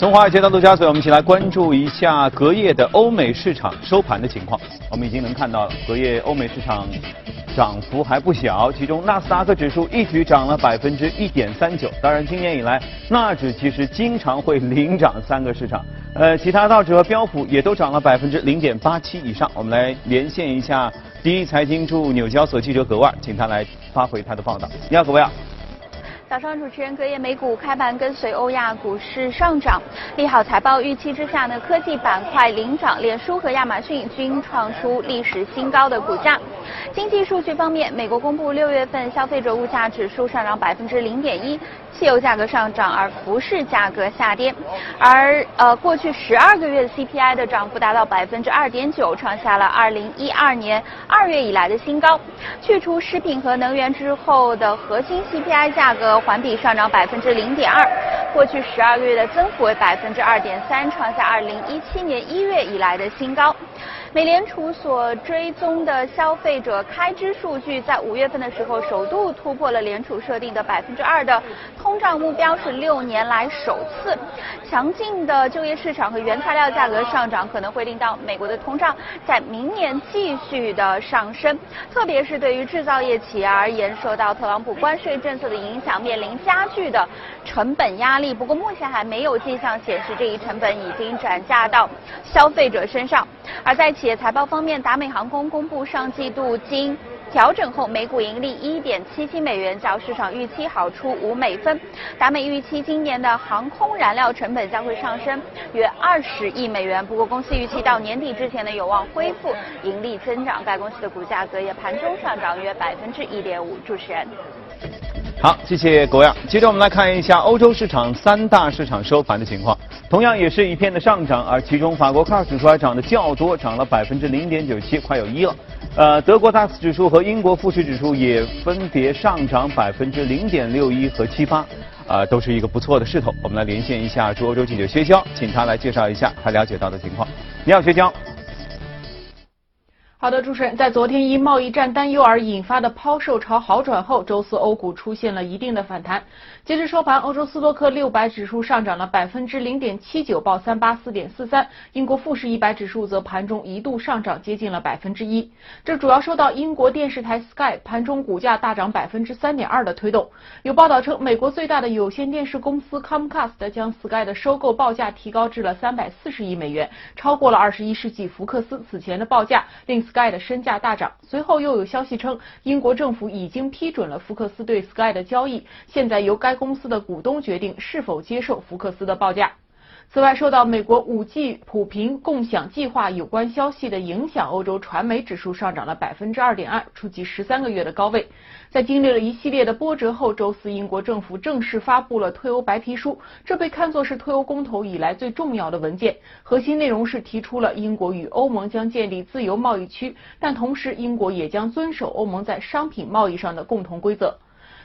从华尔街到陆家嘴，我们一起来关注一下隔夜的欧美市场收盘的情况。我们已经能看到了，隔夜欧美市场涨幅还不小，其中纳斯达克指数一举涨了百分之一点三九。当然，今年以来，纳指其实经常会领涨三个市场。呃，其他道指和标普也都涨了百分之零点八七以上。我们来连线一下第一财经驻纽交所记者葛万，请他来发回他的报道。你好，葛万。早上，主持人隔夜美股开盘跟随欧亚股市上涨，利好财报预期之下呢，科技板块领涨，脸书和亚马逊均创出历史新高的股价。经济数据方面，美国公布六月份消费者物价指数上涨百分之零点一。汽油价格上涨，而服饰价格下跌，而呃，过去十二个月的 CPI 的涨幅达到百分之二点九，创下了二零一二年二月以来的新高。去除食品和能源之后的核心 CPI 价格环比上涨百分之零点二，过去十二个月的增幅为百分之二点三，创下二零一七年一月以来的新高。美联储所追踪的消费者开支数据，在五月份的时候，首度突破了联储设定的百分之二的通胀目标，是六年来首次。强劲的就业市场和原材料价格上涨，可能会令到美国的通胀在明年继续的上升。特别是对于制造业企业而言，受到特朗普关税政策的影响，面临加剧的成本压力。不过，目前还没有迹象显示这一成本已经转嫁到消费者身上。而在企业财报方面，达美航空公布上季度经调整后每股盈利一点七七美元，较市场预期好出五美分。达美预期今年的航空燃料成本将会上升约二十亿美元，不过公司预期到年底之前呢有望恢复盈利增长。该公司的股价隔夜盘中上涨约百分之一点五。主持人。好，谢谢国阳。接着我们来看一下欧洲市场三大市场收盘的情况，同样也是一片的上涨，而其中法国 CAC 指数还涨得较多，涨了百分之零点九七，快有一了。呃，德国 DAX 指数和英国富时指数也分别上涨百分之零点六一和七八，啊，都是一个不错的势头。我们来连线一下驻欧洲记者薛娇，请他来介绍一下他了解到的情况。你好，薛娇。好的，主持人，在昨天因贸易战担忧而引发的抛售潮好转后，周四欧股出现了一定的反弹。截至收盘，欧洲斯托克六百指数上涨了百分之零点七九，报三八四点四三；英国富时一百指数则盘中一度上涨接近了百分之一。这主要受到英国电视台 Sky 盘中股价大涨百分之三点二的推动。有报道称，美国最大的有线电视公司 Comcast 将 Sky 的收购报价提高至了三百四十亿美元，超过了二十一世纪福克斯此前的报价，令 Sky 的身价大涨。随后又有消息称，英国政府已经批准了福克斯对 Sky 的交易，现在由该公司的股东决定是否接受福克斯的报价。此外，受到美国 5G 普频共享计划有关消息的影响，欧洲传媒指数上涨了百分之二点二，触及十三个月的高位。在经历了一系列的波折后，周四英国政府正式发布了退欧白皮书，这被看作是退欧公投以来最重要的文件。核心内容是提出了英国与欧盟将建立自由贸易区，但同时英国也将遵守欧盟在商品贸易上的共同规则。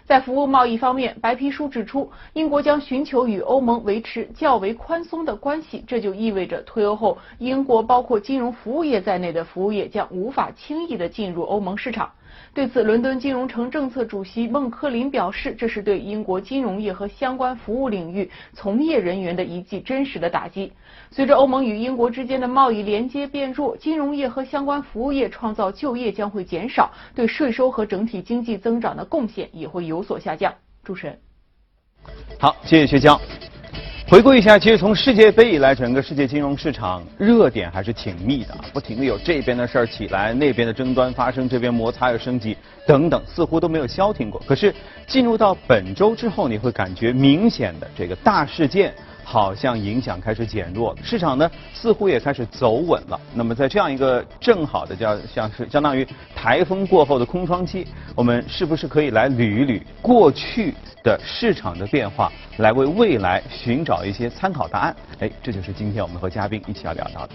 在服务贸易方面，白皮书指出，英国将寻求与欧盟维持较为宽松的关系，这就意味着脱欧后，英国包括金融服务业在内的服务业将无法轻易的进入欧盟市场。对此，伦敦金融城政策主席孟克林表示，这是对英国金融业和相关服务领域从业人员的一记真实的打击。随着欧盟与英国之间的贸易连接变弱，金融业和相关服务业创造就业将会减少，对税收和整体经济增长的贡献也会有所下降。主持人，好，谢谢薛江。回顾一下，其实从世界杯以来，整个世界金融市场热点还是挺密的，不停的有这边的事儿起来，那边的争端发生，这边摩擦又升级，等等，似乎都没有消停过。可是进入到本周之后，你会感觉明显的这个大事件。好像影响开始减弱，市场呢似乎也开始走稳了。那么在这样一个正好的叫像是相当于台风过后的空窗期，我们是不是可以来捋一捋过去的市场的变化，来为未来寻找一些参考答案？哎，这就是今天我们和嘉宾一起要聊到的。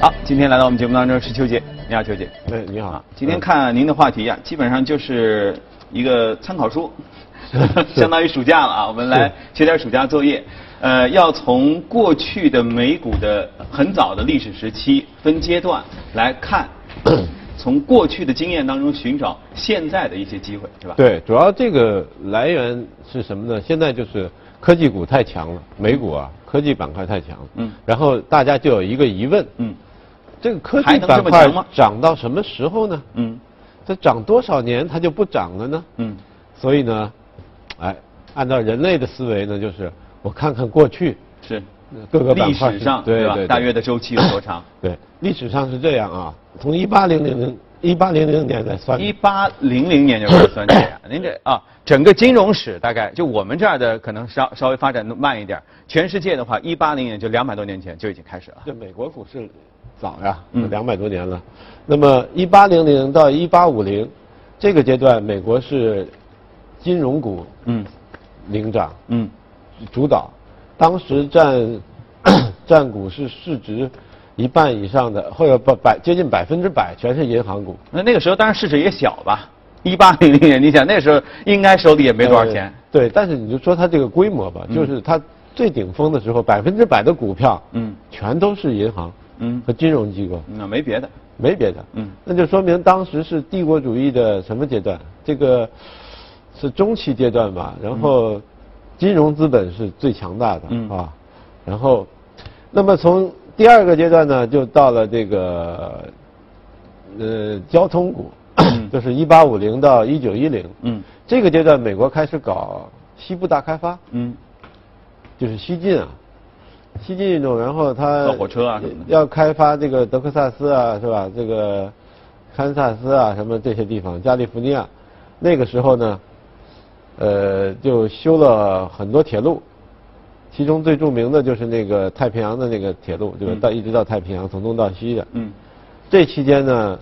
好，今天来到我们节目当中是邱杰。你好，邱姐。哎，你好。今天看您的话题呀，基本上就是一个参考书，相当于暑假了啊。我们来写点暑假作业。呃，要从过去的美股的很早的历史时期分阶段来看，从过去的经验当中寻找现在的一些机会，是吧？对，主要这个来源是什么呢？现在就是科技股太强了，美股啊，科技板块太强了。嗯然后大家就有一个疑问，嗯这个科技板块涨到什么时候呢？嗯它涨多少年它就不涨了呢？嗯所以呢，哎，按照人类的思维呢，就是我看看过去是。各个板历块上？对对对大约的周期有多长？对，历史上是这样啊，从一八零零零一八零零年的算，一八零零年就开始算起啊，您这啊，整个金融史大概就我们这儿的可能稍稍微发展的慢一点，全世界的话，一八零年就两百多年前就已经开始了。这美国股市早呀，嗯。两百多年了。那么一八零零到一八五零这个阶段，美国是金融股嗯。领涨嗯。主导，当时占 占股市市值一半以上的，或者百百接近百分之百全是银行股。那那个时候当然市值也小吧，一八零零年，你想那时候应该手里也没多少钱。呃对，但是你就说它这个规模吧，嗯就是它最顶峰的时候，百分之百的股票，嗯全都是银行嗯和金融机构。那没别的。没别的，嗯那就说明当时是帝国主义的什么阶段？这个是中期阶段吧。然后金融资本是最强大的、嗯啊。然后，那么从第二个阶段呢，就到了这个呃交通股，就是一八五零到一九一零。嗯。这个阶段，美国开始搞西部大开发，嗯。就是西进啊，西进运动，然后它造火车啊什么的。要开发这个德克萨斯啊，是吧？这个堪萨斯啊，什么这些地方，加利福尼亚，那个时候呢，呃，就修了很多铁路，其中最著名的就是那个太平洋的那个铁路，对吧？嗯到一直到太平洋，从东到西的。嗯这期间呢，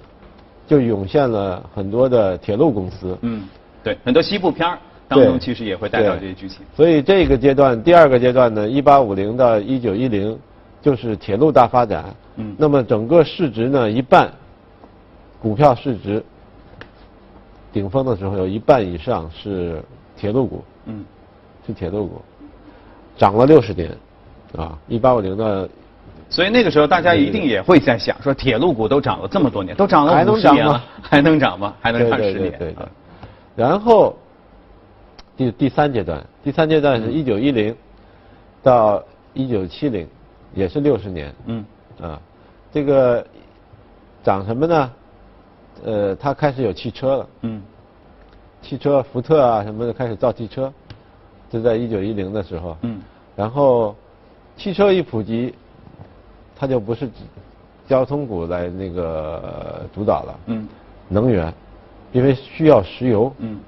就涌现了很多的铁路公司。嗯，对，很多西部片儿当中其实也会带到这些剧情。所以这个阶段，第二个阶段呢，一八五零到一九一零，就是铁路大发展。嗯那么整个市值呢，一半，股票市值顶峰的时候有一半以上是铁路股，嗯是铁路股，涨了六十年，啊，一八五零的所以那个时候大家一定也会在想，说铁路股都涨了这么多年，都涨了还能五十年了涨吗，还能涨吗？还能对看十年？对对对对啊。然后第第三阶段，第三阶段是一九一零到一九七零，也是六十年。嗯啊，这个涨什么呢？呃，它开始有汽车了，嗯汽车福特啊什么的开始造汽车，就在一九一零的时候。嗯然后汽车一普及，它就不是指交通股来那个主导了，嗯。能源，因为需要石油。嗯。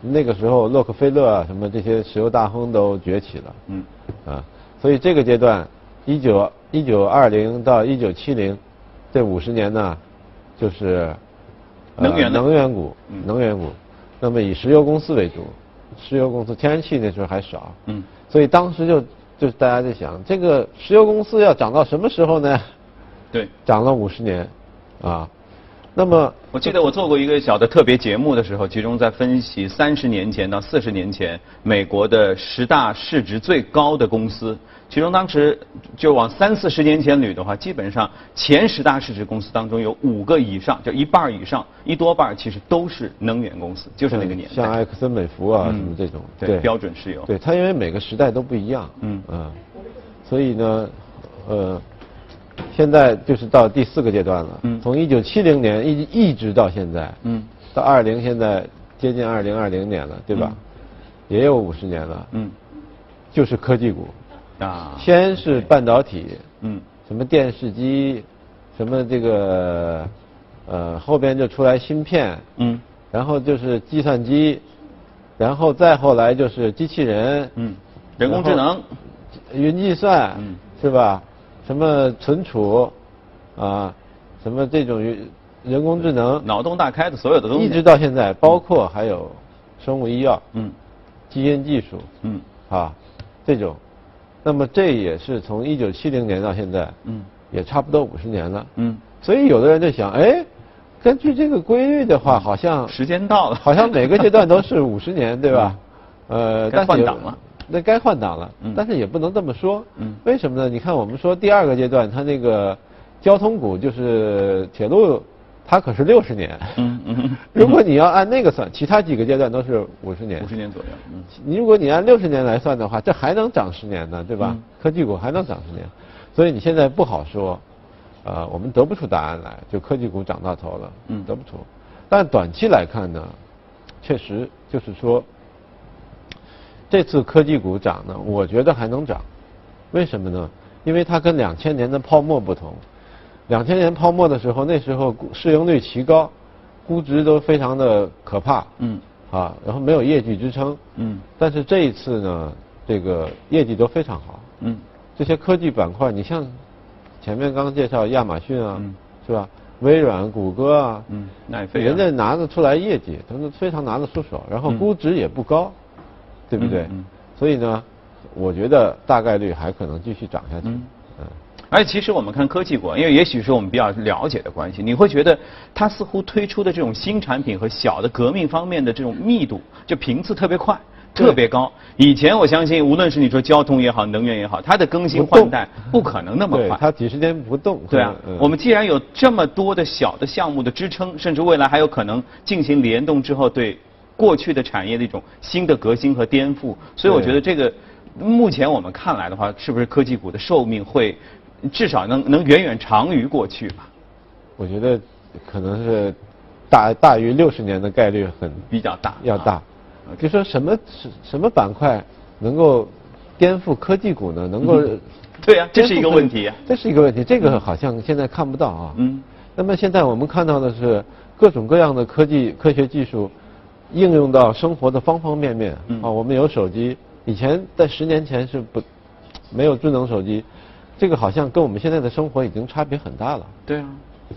那个时候，洛克菲勒啊，什么这些石油大亨都崛起了。嗯。啊，所以这个阶段，一九一九二零到一九七零这五十年呢，就是、呃能源的能源股嗯，能源股，那么以石油公司为主，石油公司天然气那时候还少，嗯所以当时就就大家在想，这个石油公司要涨到什么时候呢？对。涨了五十年，啊，那么我记得我做过一个小的特别节目的时候，其中在分析三十年前到四十年前美国的十大市值最高的公司，其中当时就往三四十年前捋的话，基本上前十大市值公司当中有五个以上，就一半以上，一多半其实都是能源公司，就是那个年代。像埃克森美孚啊嗯什么这种，对标准石油。对它因为每个时代都不一样，嗯。嗯，所以呢，呃，现在就是到第四个阶段了，嗯。从一九七零年一一直到现在，嗯。到二零现在接近二零二零年了，对吧？也有五十年了，嗯。就是科技股，啊先是半导体，嗯。什么电视机，什么这个，呃，后边就出来芯片，嗯。然后就是计算机，然后再后来就是机器人，嗯，人工智能，云计算，嗯。是吧？什么存储，啊，什么这种云人工智能，脑洞大开的所有的东西，一直到现在，包括还有生物医药、嗯。基因技术，嗯。啊，这种，那么这也是从一九七零年到现在，嗯也差不多五十年了。嗯，所以有的人就想，哎，根据这个规律的话，好像时间到了，好像每个阶段都是 五十年，对吧？呃，该但是换挡了。那该换挡了嗯，但是也不能这么说。嗯为什么呢？你看，我们说第二个阶段，它那个交通股就是铁路，它可是六十年。嗯嗯。如果你要按那个算，其他几个阶段都是五十年。五十年左右。嗯。你如果你按六十年来算的话，这还能涨十年呢，对吧？科技股还能涨十年，所以你现在不好说，呃，我们得不出答案来，就科技股涨到头了，嗯，得不出。但短期来看呢，确实就是说，这次科技股涨呢，我觉得还能涨，为什么呢？因为它跟两千年的泡沫不同。两千年泡沫的时候，那时候市盈率奇高，估值都非常的可怕。嗯。啊，然后没有业绩支撑。嗯。但是这一次呢，这个业绩都非常好。嗯。这些科技板块，你像前面刚介绍亚马逊啊，是吧？微软、谷歌啊，嗯，人家拿得出来业绩，他们非常拿得出手，然后估值也不高，对不对？嗯所以呢，我觉得大概率还可能继续涨下去。嗯。而且其实我们看科技股，因为也许是我们比较了解的关系，你会觉得它似乎推出的这种新产品和小的革命方面的这种密度，就频次特别快，特别高。以前我相信，无论是你说交通也好，能源也好，它的更新换代 不可能那么快。它几十年不动。对啊，我们既然有这么多的小的项目的支撑，甚至未来还有可能进行联动之后，对过去的产业的一种新的革新和颠覆，所以我觉得这个目前我们看来的话，是不是科技股的寿命会？至少能能远远长于过去吧？我觉得可能是大大于六十年的概率很比较大，要大。就说什么什什么板块能够颠覆科技股呢？能够对呀，这是一个问题。这是一个问题，这个好像现在看不到啊。嗯。那么现在我们看到的是各种各样的科技科学技术应用到生活的方方面面。嗯。啊，我们有手机，以前在十年前是不没有智能手机。这个好像跟我们现在的生活已经差别很大了。对啊，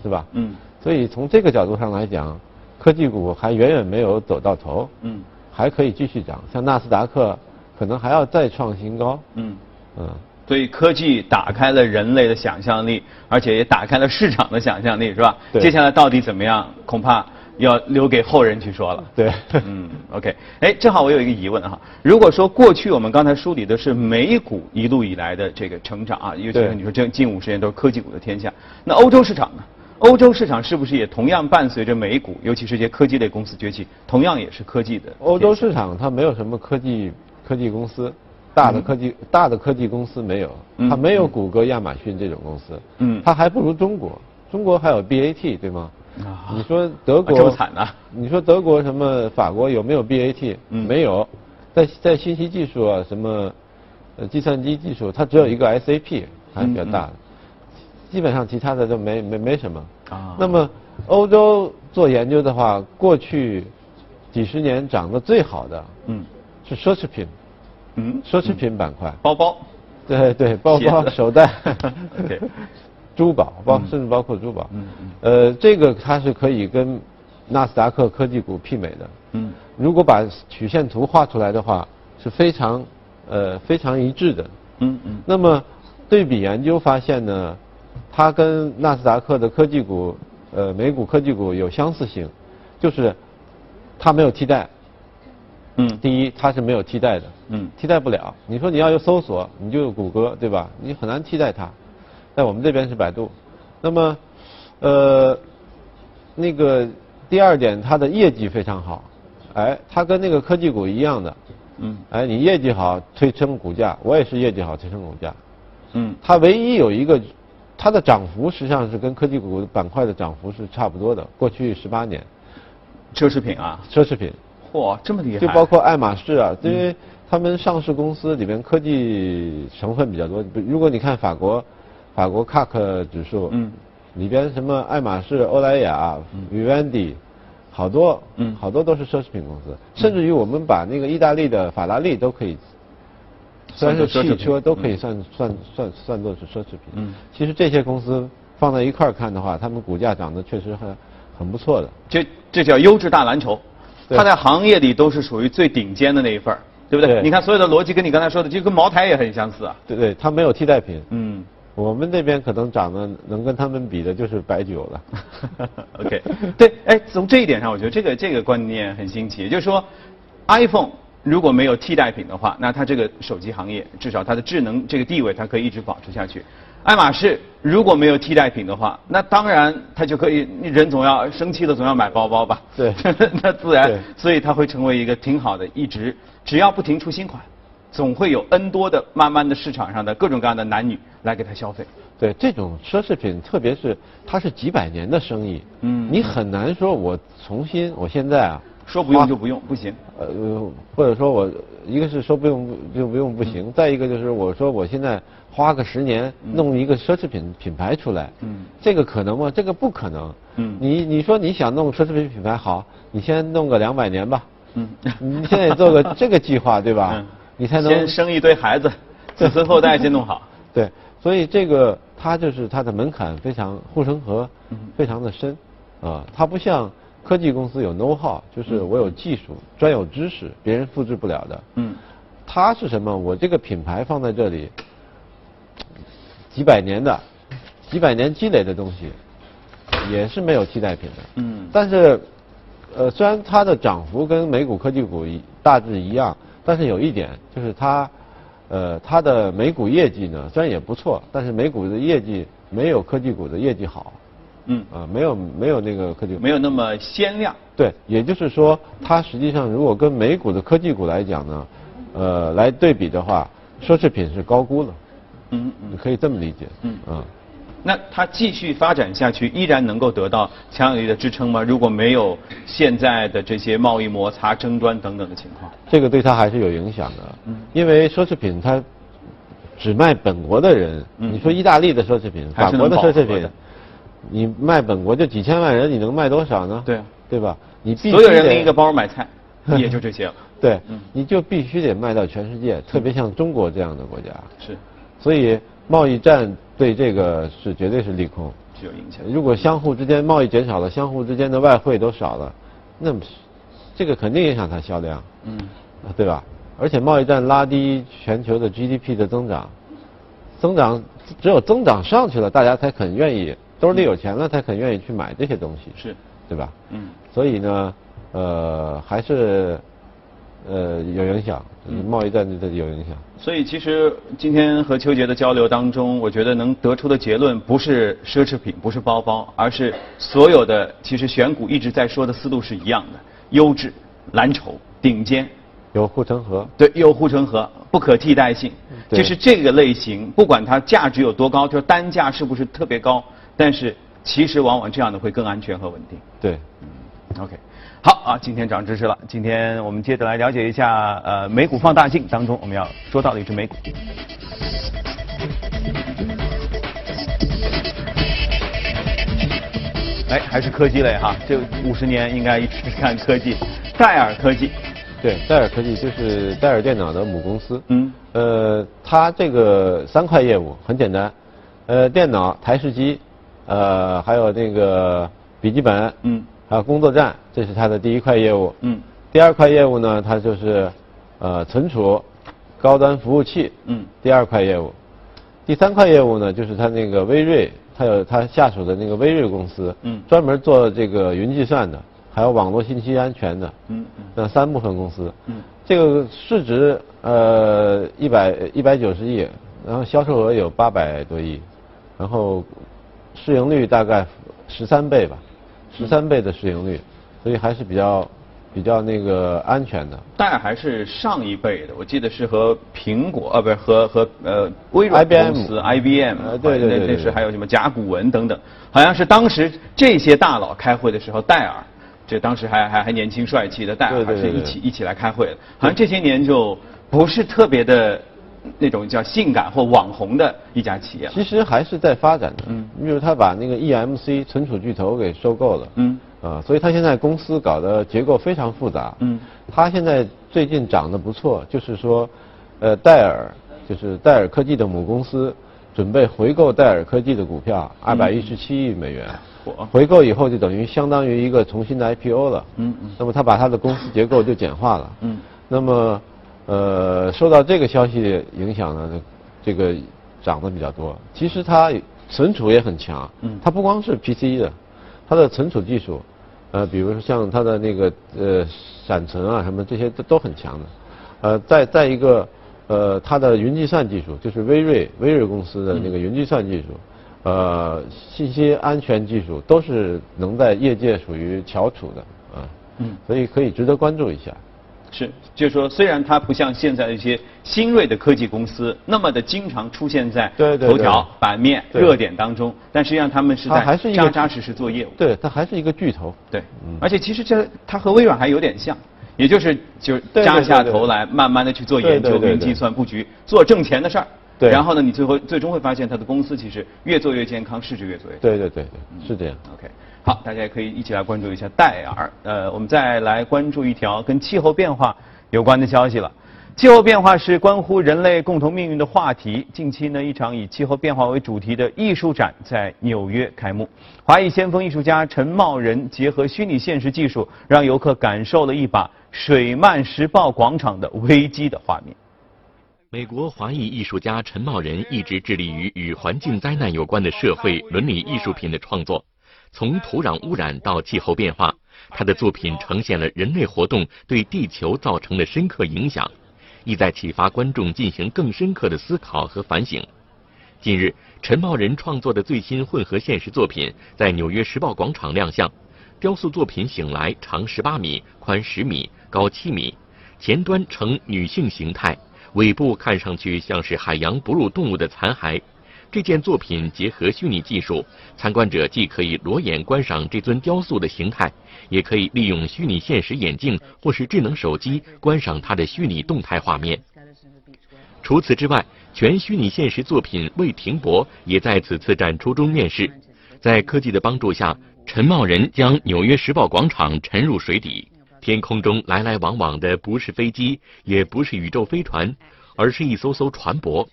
是吧？嗯。所以从这个角度上来讲，科技股还远远没有走到头。嗯。还可以继续涨，像纳斯达克可能还要再创新高。嗯。嗯。所以科技打开了人类的想象力，而且也打开了市场的想象力，是吧？对。接下来到底怎么样？恐怕。要留给后人去说了。对，嗯，OK，哎，正好我有一个疑问哈，如果说过去我们刚才梳理的是美股一路以来的这个成长啊，尤其是你说这近五十年都是科技股的天下，那欧洲市场呢？欧洲市场是不是也同样伴随着美股，尤其是些科技类公司崛起，同样也是科技的？欧洲市场它没有什么科技科技公司，大的科技大的科技公司没有，它没有谷歌、亚马逊这种公司，嗯，它还不如中国，中国还有 BAT 对吗？你说德国这么惨呢？你说德国什么？法国有没有 BAT？嗯没有，在在信息技术啊，什么呃计算机技术，它只有一个 SAP 还是比较大的，基本上其他的都没没没什么。啊。那么欧洲做研究的话，过去几十年涨得最好的，嗯，是奢侈品，嗯，奢侈品板块，包包，对对，包包手袋。对。珠宝包甚至包括珠宝，嗯嗯，呃，这个它是可以跟纳斯达克科技股媲美的，嗯，如果把曲线图画出来的话，是非常呃非常一致的，嗯嗯。那么对比研究发现呢，它跟纳斯达克的科技股，呃，美股科技股有相似性，就是它没有替代，嗯，第一它是没有替代的，嗯，替代不了。你说你要有搜索，你就有谷歌，对吧？你很难替代它。在我们这边是百度，那么，呃，那个第二点，它的业绩非常好，哎，它跟那个科技股一样的，嗯，哎，你业绩好推升股价，我也是业绩好推升股价，嗯，它唯一有一个，它的涨幅实际上是跟科技股板块的涨幅是差不多的，过去十八年，奢侈品啊，奢侈品，嚯，这么厉害，就包括爱马仕啊，因为他们上市公司里面科技成分比较多，如果你看法国。法国 CAC 指数，嗯，里边什么爱马仕、欧莱雅、Vivendi，好多，嗯，好多都是奢侈品公司，甚至于我们把那个意大利的法拉利都可以，虽然是汽车，都可以算算算算作是奢侈品。嗯，其实这些公司放在一块儿看的话，他们股价涨得确实很很不错的。这这叫优质大蓝筹，它在行业里都是属于最顶尖的那一份儿，对不对？你看所有的逻辑跟你刚才说的，就跟茅台也很相似啊。对对，它没有替代品。嗯。我们那边可能长得能跟他们比的就是白酒了。OK，对，哎，从这一点上，我觉得这个这个观念很新奇，也就是说，iPhone 如果没有替代品的话，那它这个手机行业至少它的智能这个地位它可以一直保持下去。爱马仕如果没有替代品的话，那当然它就可以，人总要生气了总要买包包吧？对 那自然对，所以它会成为一个挺好的，一直只要不停出新款，总会有 N 多的慢慢的市场上的各种各样的男女来给他消费。对这种奢侈品，特别是它是几百年的生意，嗯你很难说我重新，我现在啊，说不用就不用，不行。呃，或者说我一个是说不用就不用不行，嗯再一个就是我说我现在花个十年弄一个奢侈品品牌出来，嗯这个可能吗？这个不可能。嗯你你说你想弄奢侈品品牌好，你先弄个两百年吧，嗯，你现在做个这个计划对吧？嗯你才能先生一堆孩子，子孙后代先弄好。对，所以这个它就是它的门槛非常护城河嗯，非常的深，啊，它不像科技公司有 know how，就是我有技术、专有知识，别人复制不了的。嗯它是什么？我这个品牌放在这里，几百年的、几百年积累的东西，也是没有替代品的。嗯但是，呃，虽然它的涨幅跟美股科技股一大致一样，但是有一点就是它，呃，它的美股业绩呢虽然也不错，但是美股的业绩没有科技股的业绩好，嗯，啊、没有没有那个科技股没有那么鲜亮。对，也就是说，它实际上如果跟美股的科技股来讲呢，呃，来对比的话，奢侈品是高估了，嗯嗯。你可以这么理解。嗯啊，那它继续发展下去，依然能够得到强有力的支撑吗？如果没有现在的这些贸易摩擦、争端等等的情况，这个对它还是有影响的。嗯因为奢侈品它只卖本国的人，嗯你说意大利的奢侈品、法国的奢侈品，你卖本国就几千万人，你能卖多少呢？对啊对吧？你必须所有人拎一个包买菜，也就这些了。对嗯，你就必须得卖到全世界，特别像中国这样的国家。是，所以贸易战对这个是绝对是利空。是有影响。如果相互之间贸易减少了，相互之间的外汇都少了，那么这个肯定影响它销量，嗯，啊对吧？而且贸易战拉低全球的 GDP 的增长，增长只有增长上去了，大家才肯愿意兜里有钱了，才肯愿意去买这些东西，是，对吧？嗯所以呢，呃，还是呃有影响，嗯贸易战对这有影响。所以其实今天和邱杰的交流当中，我觉得能得出的结论不是奢侈品，不是包包，而是所有的其实选股一直在说的思路是一样的：优质、蓝筹、顶尖。有护城河，对，有护城河，不可替代性。对就是这个类型，不管它价值有多高，就是单价是不是特别高，但是其实往往这样的会更安全和稳定。对。OK，好啊，今天涨知识了。今天我们接着来了解一下呃美股放大镜当中我们要说到的一只美股。哎，还是科技类哈，这五十年应该一直看科技。戴尔科技，对，戴尔科技就是戴尔电脑的母公司。嗯，呃，它这个三块业务很简单，呃，电脑、台式机，呃，还有那个笔记本，嗯，还有工作站，这是它的第一块业务。嗯，第二块业务呢，它就是呃存储、高端服务器。嗯，第二块业务，第三块业务呢，就是它那个微瑞，它有它下属的那个微瑞公司。嗯专门做这个云计算的，还有网络信息安全的。嗯嗯那三部分公司。嗯这个市值呃一百一百九十亿，然后销售额有八百多亿，然后市盈率大概十三倍吧，十三倍的市盈率，所以还是比较比较那个安全的。戴尔还是上一辈的，我记得是和苹果啊，不是和和呃微软公司 IBM，呃对对对那对对那是还有什么甲骨文等等，好像是当时这些大佬开会的时候，戴尔这当时还还还年轻帅气的戴尔还是一起一起来开会的，好像这些年就不是特别的那种叫性感或网红的一家企业。其实还是在发展的。嗯你比如他把那个 EMC 存储巨头给收购了。嗯啊，所以他现在公司搞的结构非常复杂。嗯，他现在最近涨得不错，就是说，呃，戴尔就是戴尔科技的母公司准备回购戴尔科技的股票二百一十七亿美元。火回购以后就等于相当于一个重新的 IPO 了。嗯嗯那么他把他的公司结构就简化了。嗯那么，呃，受到这个消息影响呢，这个涨得比较多。其实它存储也很强，嗯它不光是 PC 的，它的存储技术，呃，比如说像它的那个呃闪存啊什么这些都都很强的。呃，再再一个，呃，它的云计算技术，就是微瑞微瑞公司的那个云计算技术，呃，信息安全技术都是能在业界属于翘楚的啊。嗯。所以可以值得关注一下。是，就是说，虽然它不像现在的一些新锐的科技公司那么的经常出现在头条版面热点当中，但实际上他们是在扎扎实实做业务。对，它还是一个巨头。对，而且其实这它和微软还有点像，也就是就是扎下头来慢慢的去做研究、云计算布局，做挣钱的事儿。对。然后呢，你最后最终会发现，它的公司其实越做越健康，市值越做越。对对对对，是这样。OK。好，大家也可以一起来关注一下戴尔。呃，我们再来关注一条跟气候变化有关的消息了。气候变化是关乎人类共同命运的话题。近期呢，一场以气候变化为主题的艺术展在纽约开幕。华裔先锋艺术家陈茂仁结合虚拟现实技术，让游客感受了一把水漫时报广场的危机的画面。美国华裔艺术家陈茂仁一直致力于与环境灾难有关的社会伦理艺术品的创作。从土壤污染到气候变化，他的作品呈现了人类活动对地球造成的深刻影响，意在启发观众进行更深刻的思考和反省。近日，陈茂仁创作的最新混合现实作品在纽约时报广场亮相。雕塑作品“醒来”长十八米，宽十米，高七米，前端呈女性形态，尾部看上去像是海洋哺乳动物的残骸。这件作品结合虚拟技术，参观者既可以裸眼观赏这尊雕塑的形态，也可以利用虚拟现实眼镜或是智能手机观赏它的虚拟动态画面。除此之外，全虚拟现实作品《未停泊》也在此次展出中面世。在科技的帮助下，陈茂仁将纽约时报广场沉入水底，天空中来来往往的不是飞机，也不是宇宙飞船，而是一艘艘船舶。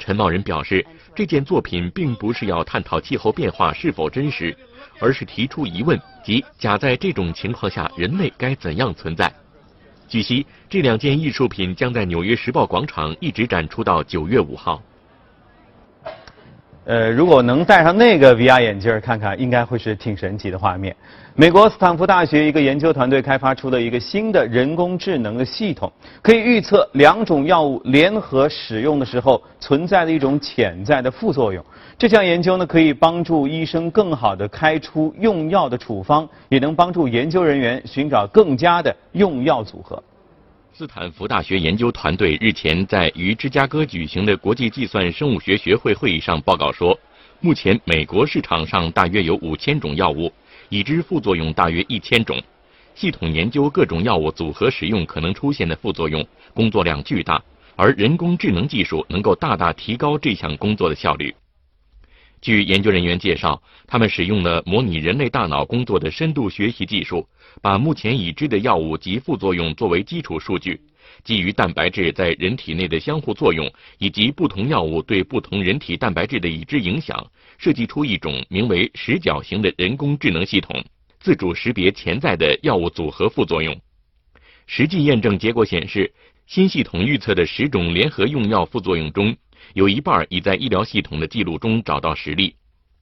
陈茂仁表示，这件作品并不是要探讨气候变化是否真实，而是提出疑问，即假在这种情况下，人类该怎样存在。据悉，这两件艺术品将在纽约时报广场一直展出到九月五号。呃，如果能戴上那个 VR 眼镜看看，应该会是挺神奇的画面。美国斯坦福大学一个研究团队开发出了一个新的人工智能的系统，可以预测两种药物联合使用的时候存在的一种潜在的副作用。这项研究呢，可以帮助医生更好地开出用药的处方，也能帮助研究人员寻找更佳的用药组合。斯坦福大学研究团队日前在于芝加哥举行的国际计算生物学学会会议上报告说，目前美国市场上大约有五千种药物，已知副作用大约一千种。系统研究各种药物组合使用可能出现的副作用，工作量巨大，而人工智能技术能够大大提高这项工作的效率。据研究人员介绍，他们使用了模拟人类大脑工作的深度学习技术，把目前已知的药物及副作用作为基础数据，基于蛋白质在人体内的相互作用以及不同药物对不同人体蛋白质的已知影响，设计出一种名为“十角形”的人工智能系统，自主识别潜在的药物组合副作用。实际验证结果显示，新系统预测的十种联合用药副作用中。有一半已在医疗系统的记录中找到实例，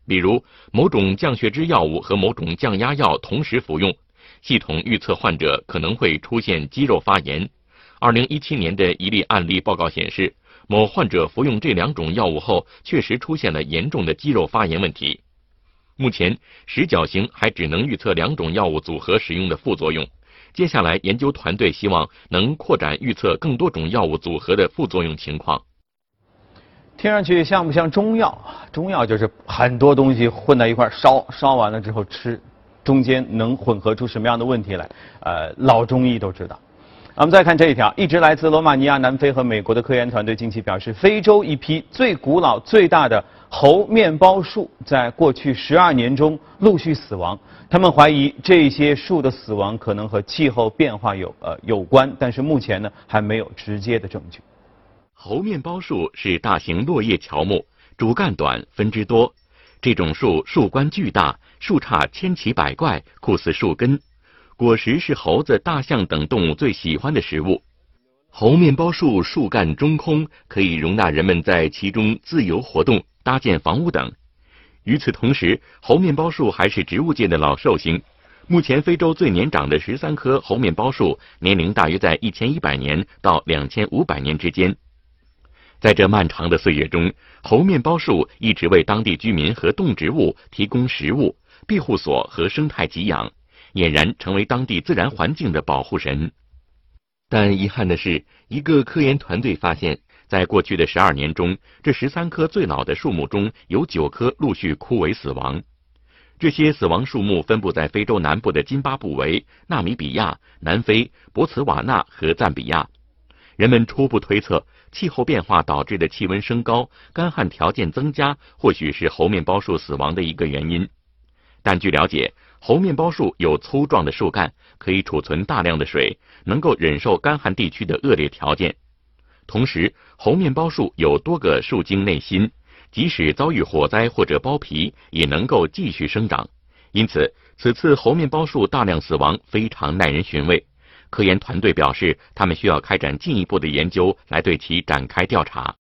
比如某种降血脂药物和某种降压药同时服用，系统预测患者可能会出现肌肉发炎。二零一七年的一例案例报告显示，某患者服用这两种药物后，确实出现了严重的肌肉发炎问题。目前，十角形还只能预测两种药物组合使用的副作用。接下来，研究团队希望能扩展预测更多种药物组合的副作用情况。听上去像不像中药？中药就是很多东西混在一块烧，烧完了之后吃，中间能混合出什么样的问题来？呃，老中医都知道。我们再看这一条，一直来自罗马尼亚、南非和美国的科研团队近期表示，非洲一批最古老、最大的猴面包树在过去十二年中陆续死亡。他们怀疑这些树的死亡可能和气候变化有呃有关，但是目前呢还没有直接的证据。猴面包树是大型落叶乔木，主干短，分枝多。这种树树冠巨大，树杈千奇百怪，酷似树根。果实是猴子、大象等动物最喜欢的食物。猴面包树树干中空，可以容纳人们在其中自由活动、搭建房屋等。与此同时，猴面包树还是植物界的老寿星。目前，非洲最年长的十三棵猴面包树年龄大约在一千一百年到两千五百年之间。在这漫长的岁月中，猴面包树一直为当地居民和动植物提供食物、庇护所和生态给养，俨然成为当地自然环境的保护神。但遗憾的是，一个科研团队发现，在过去的十二年中，这十三棵最老的树木中有九棵陆续枯萎死亡。这些死亡树木分布在非洲南部的津巴布韦、纳米比亚、南非、博茨瓦纳和赞比亚。人们初步推测，气候变化导致的气温升高、干旱条件增加，或许是猴面包树死亡的一个原因。但据了解，猴面包树有粗壮的树干，可以储存大量的水，能够忍受干旱地区的恶劣条件。同时，猴面包树有多个树茎内芯，即使遭遇火灾或者剥皮，也能够继续生长。因此，此次猴面包树大量死亡非常耐人寻味。科研团队表示，他们需要开展进一步的研究来对其展开调查。